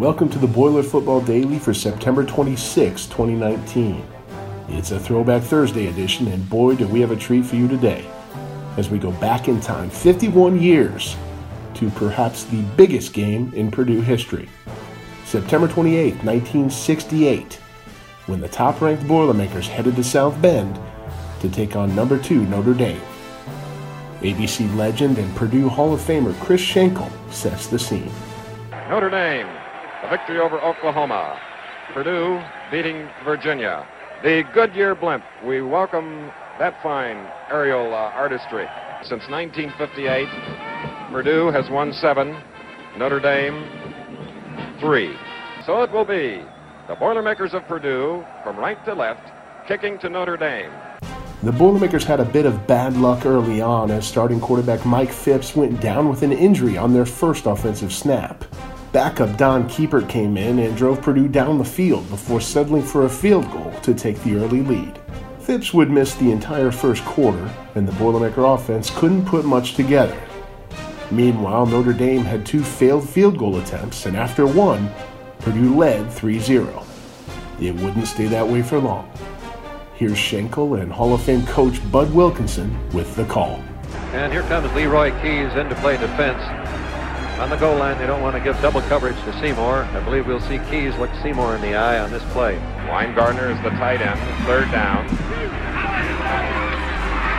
Welcome to the Boiler Football Daily for September 26, 2019. It's a Throwback Thursday edition, and boy, do we have a treat for you today as we go back in time 51 years to perhaps the biggest game in Purdue history. September 28, 1968, when the top ranked Boilermakers headed to South Bend to take on number two Notre Dame. ABC legend and Purdue Hall of Famer Chris Schenkel sets the scene. Notre Dame, a victory over Oklahoma. Purdue beating Virginia. The Goodyear blimp. We welcome that fine aerial uh, artistry. Since 1958, Purdue has won seven, Notre Dame three. So it will be the Boilermakers of Purdue from right to left, kicking to Notre Dame. The Boilermakers had a bit of bad luck early on as starting quarterback Mike Phipps went down with an injury on their first offensive snap. Backup Don Kiepert came in and drove Purdue down the field before settling for a field goal to take the early lead. Phipps would miss the entire first quarter, and the Boilermaker offense couldn't put much together. Meanwhile, Notre Dame had two failed field goal attempts, and after one, Purdue led 3 0. It wouldn't stay that way for long. Here's Schenkel and Hall of Fame coach Bud Wilkinson with the call. And here comes Leroy Keyes into play defense. On the goal line, they don't want to give double coverage to Seymour. I believe we'll see Keyes look Seymour in the eye on this play. Winegardner is the tight end, third down.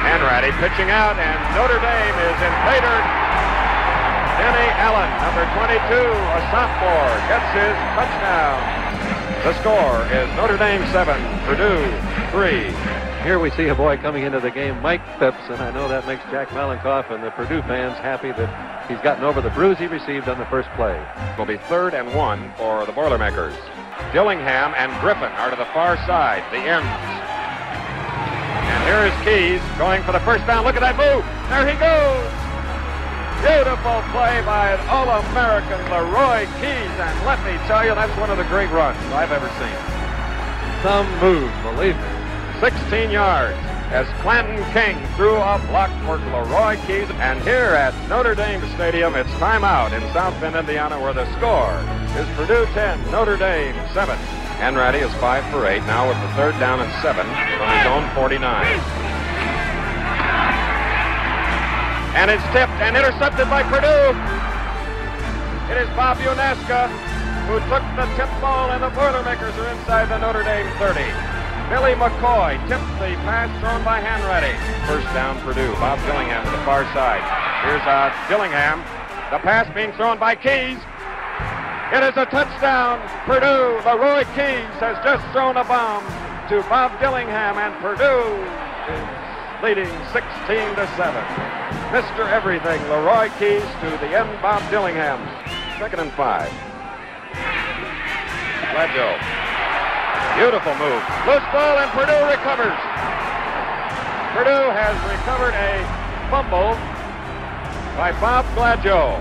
Hanratty pitching out, and Notre Dame is invaded. Denny Allen, number 22, a sophomore, gets his touchdown. The score is Notre Dame 7, Purdue 3. Here we see a boy coming into the game, Mike Phipps, and I know that makes Jack Mollenkopf and the Purdue fans happy that he's gotten over the bruise he received on the first play. Will be third and one for the Boilermakers. Dillingham and Griffin are to the far side, the ends. And here is Keyes going for the first down. Look at that move. There he goes. Beautiful play by an All-American Leroy Keyes, and let me tell you, that's one of the great runs I've ever seen. Some move, believe me. 16 yards as Clanton King threw a block for Leroy Keyes. And here at Notre Dame Stadium, it's timeout in South Bend, Indiana, where the score is Purdue 10, Notre Dame 7. Hanratty is 5 for 8 now with the third down and 7 from his own 49. And it's tipped and intercepted by Purdue. It is Bob Unaska who took the tip ball, and the Boilermakers are inside the Notre Dame 30. Billy McCoy tipped the pass thrown by Hanratty. First down, Purdue. Bob Dillingham to the far side. Here's uh, Dillingham. The pass being thrown by Keyes. It is a touchdown. Purdue. Leroy Keyes has just thrown a bomb to Bob Dillingham, and Purdue is leading 16 to 7. Mr. Everything, Leroy Keyes to the end, Bob Dillingham. Second and five. Gladieux. Beautiful move. Loose ball, and Purdue recovers. Purdue has recovered a fumble by Bob Gladieux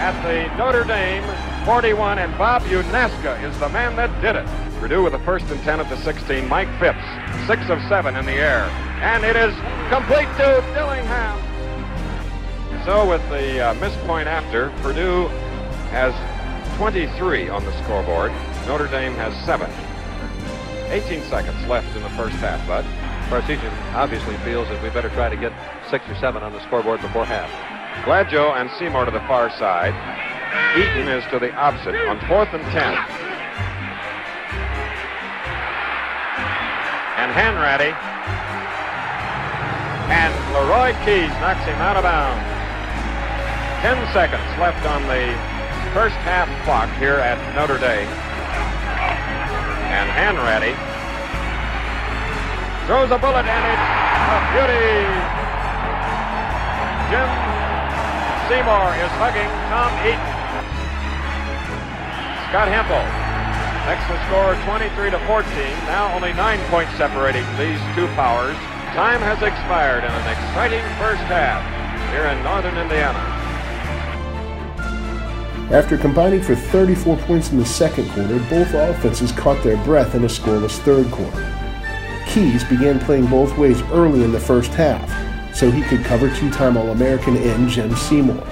at the Notre Dame 41, and Bob Unaska is the man that did it. Purdue with a first and 10 at the 16. Mike Phipps, six of seven in the air. And it is complete to Dillingham. So with the uh, missed point after, Purdue has 23 on the scoreboard. Notre Dame has 7. 18 seconds left in the first half, Bud. Parseghian obviously feels that we better try to get 6 or 7 on the scoreboard before half. Gladieux and Seymour to the far side. Eaton is to the opposite on 4th and 10. And Hanratty and Leroy Keyes knocks him out of bounds. Ten seconds left on the first half clock here at Notre Dame. And Hanratty throws a bullet and it's a beauty. Jim Seymour is hugging Tom Eaton. Scott Hempel makes the score 23 to 14. Now only nine points separating these two powers. Time has expired in an exciting first half here in northern Indiana. After combining for 34 points in the second quarter, both offenses caught their breath in a scoreless third quarter. Keyes began playing both ways early in the first half, so he could cover two time All American end Jim Seymour.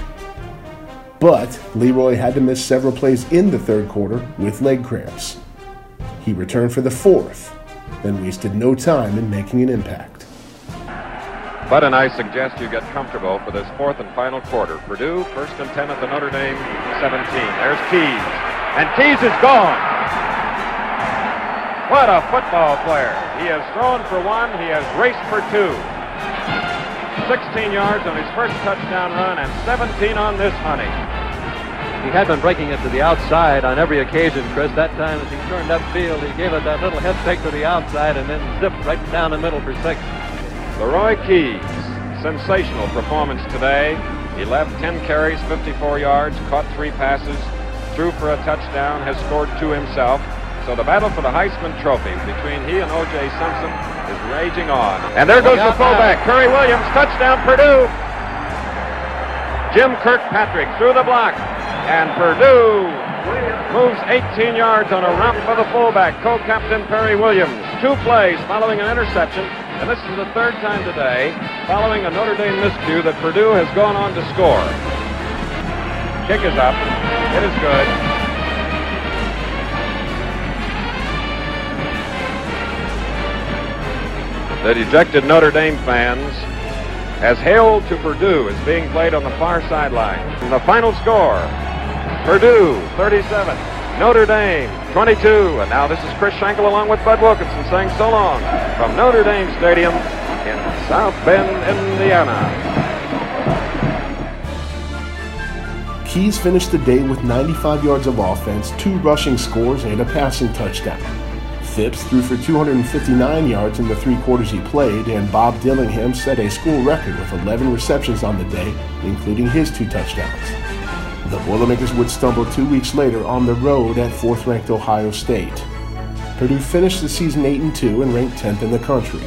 But Leroy had to miss several plays in the third quarter with leg cramps. He returned for the fourth, then wasted no time in making an impact. Bud and I suggest you get comfortable for this fourth and final quarter. Purdue, first and 10 at the Notre Dame 17. There's Keyes. And Keyes is gone. What a football player. He has thrown for one. He has raced for two. 16 yards on his first touchdown run and 17 on this honey. He had been breaking it to the outside on every occasion, Chris. That time as he turned upfield, he gave it that little head fake to the outside and then zipped right down the middle for six. Leroy Keyes, sensational performance today. He left 10 carries, 54 yards, caught three passes, threw for a touchdown, has scored two himself. So the battle for the Heisman Trophy between he and O.J. Simpson is raging on. And there goes the fullback, Perry Williams, touchdown Purdue. Jim Kirkpatrick through the block. And Purdue moves 18 yards on a romp for the fullback, co-captain Perry Williams. Two plays following an interception, and this is the third time today, following a Notre Dame miscue, that Purdue has gone on to score. Kick is up. It is good. The dejected Notre Dame fans as Hail to Purdue is being played on the far sideline. And the final score, Purdue 37, Notre Dame 22. And now this is Chris Schenkel along with Bud Wilkinson saying so long from Notre Dame Stadium in South Bend, Indiana. Keyes finished the day with 95 yards of offense, two rushing scores, and a passing touchdown. Phipps threw for 259 yards in the three quarters he played, and Bob Dillingham set a school record with 11 receptions on the day, including his two touchdowns. The Boilermakers would stumble two weeks later on the road at fourth ranked Ohio State. Purdue finished the season 8 and 2 and ranked 10th in the country.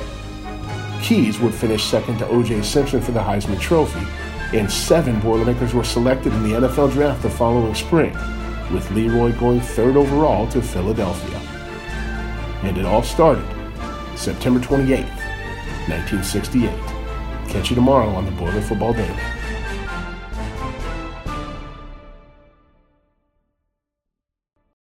Keyes would finish second to O.J. Simpson for the Heisman Trophy, and seven Boilermakers were selected in the NFL draft the following spring, with Leroy going third overall to Philadelphia. And it all started September 28th, 1968. Catch you tomorrow on the Boiler Football Daily.